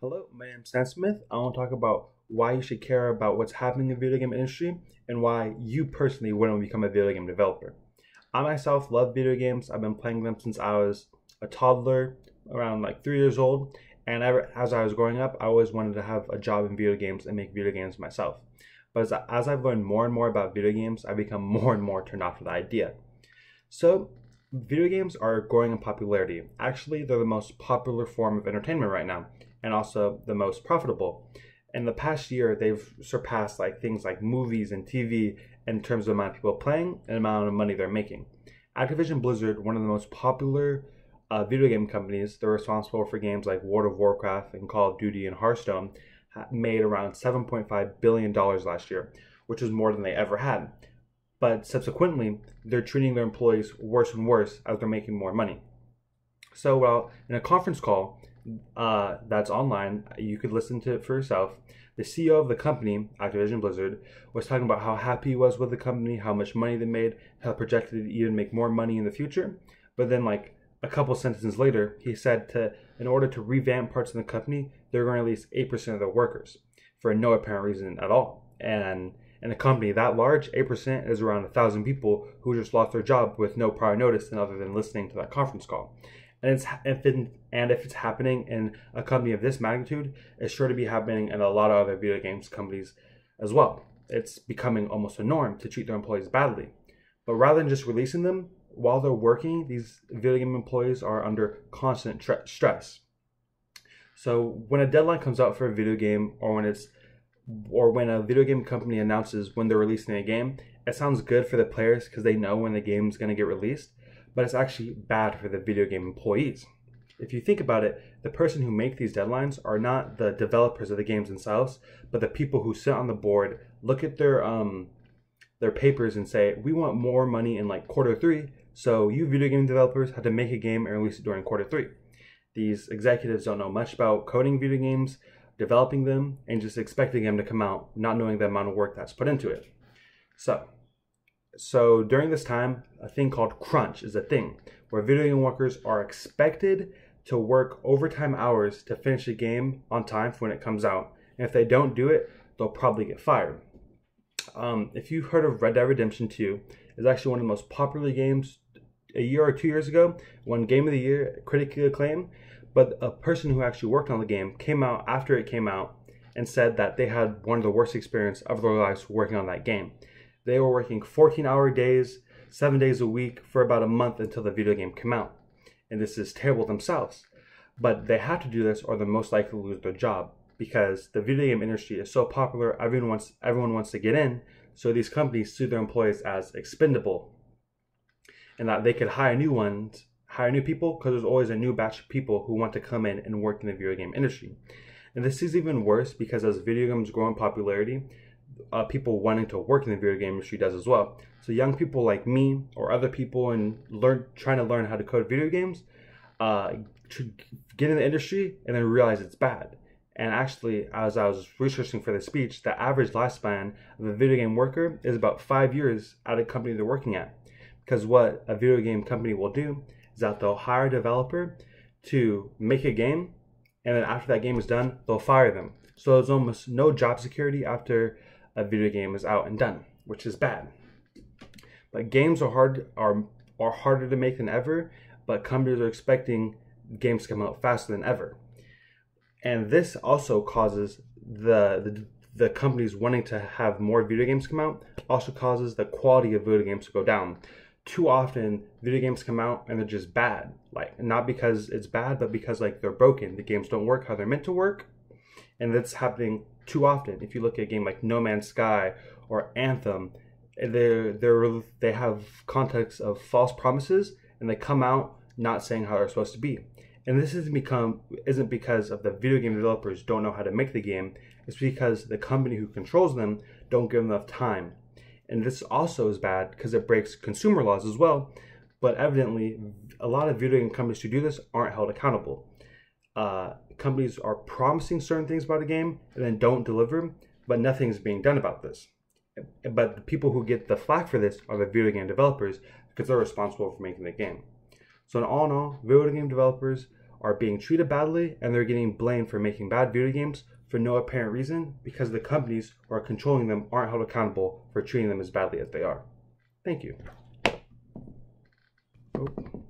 Hello, my name is Sam Smith. I want to talk about why you should care about what's happening in the video game industry and why you personally wouldn't become a video game developer. I myself love video games. I've been playing them since I was a toddler, around like three years old. And ever, as I was growing up, I always wanted to have a job in video games and make video games myself. But as, as I've learned more and more about video games, I become more and more turned off to the idea. So, video games are growing in popularity. Actually, they're the most popular form of entertainment right now and also the most profitable. In the past year, they've surpassed like things like movies and TV in terms of amount of people playing and amount of money they're making. Activision Blizzard, one of the most popular uh, video game companies, they're responsible for games like World of Warcraft and Call of Duty and Hearthstone, made around $7.5 billion last year, which is more than they ever had. But subsequently, they're treating their employees worse and worse as they're making more money. So, well, in a conference call, uh, that's online. You could listen to it for yourself. The CEO of the company, Activision Blizzard, was talking about how happy he was with the company, how much money they made, how projected to even make more money in the future. But then, like a couple sentences later, he said to, in order to revamp parts of the company, they're going to release eight percent of their workers for no apparent reason at all. And in a company that large, eight percent is around a thousand people who just lost their job with no prior notice, and other than listening to that conference call and it's if it, and if it's happening in a company of this magnitude, it's sure to be happening in a lot of other video games companies as well. It's becoming almost a norm to treat their employees badly. But rather than just releasing them while they're working, these video game employees are under constant tre- stress. So when a deadline comes out for a video game, or when it's or when a video game company announces when they're releasing a game, it sounds good for the players because they know when the game's going to get released but it's actually bad for the video game employees. If you think about it, the person who make these deadlines are not the developers of the games themselves, but the people who sit on the board, look at their um their papers and say, "We want more money in like quarter 3, so you video game developers have to make a game and release it during quarter 3." These executives don't know much about coding video games, developing them, and just expecting them to come out, not knowing the amount of work that's put into it. So, so during this time, a thing called crunch is a thing where video game workers are expected to work overtime hours to finish a game on time for when it comes out. And if they don't do it, they'll probably get fired. Um, if you've heard of Red Dead Redemption 2, it's actually one of the most popular games a year or two years ago, won Game of the Year, critically acclaimed. But a person who actually worked on the game came out after it came out and said that they had one of the worst experience of their lives working on that game. They were working 14 hour days, seven days a week for about a month until the video game came out. And this is terrible themselves. But they have to do this or they're most likely to lose their job because the video game industry is so popular, everyone wants everyone wants to get in. So these companies sue their employees as expendable. And that they could hire new ones, hire new people, because there's always a new batch of people who want to come in and work in the video game industry. And this is even worse because as video games grow in popularity, uh, people wanting to work in the video game industry does as well. So young people like me or other people and learn trying to learn how to code video games, uh, to get in the industry and then realize it's bad. And actually, as I was researching for the speech, the average lifespan of a video game worker is about five years at a company they're working at. Because what a video game company will do is that they'll hire a developer to make a game, and then after that game is done, they'll fire them. So there's almost no job security after a video game is out and done, which is bad. But games are hard are are harder to make than ever, but companies are expecting games to come out faster than ever. And this also causes the, the the companies wanting to have more video games come out also causes the quality of video games to go down. Too often video games come out and they're just bad. Like not because it's bad, but because like they're broken. The games don't work how they're meant to work. And that's happening too often. If you look at a game like No Man's Sky or Anthem, they they they have context of false promises and they come out not saying how they're supposed to be. And this isn't become isn't because of the video game developers don't know how to make the game. It's because the company who controls them don't give them enough time. And this also is bad because it breaks consumer laws as well. But evidently, a lot of video game companies who do this aren't held accountable. Uh, companies are promising certain things about a game and then don't deliver, but nothing's being done about this. But the people who get the flack for this are the video game developers because they're responsible for making the game. So, in all in all, video game developers are being treated badly and they're getting blamed for making bad video games for no apparent reason because the companies who are controlling them aren't held accountable for treating them as badly as they are. Thank you. Oh.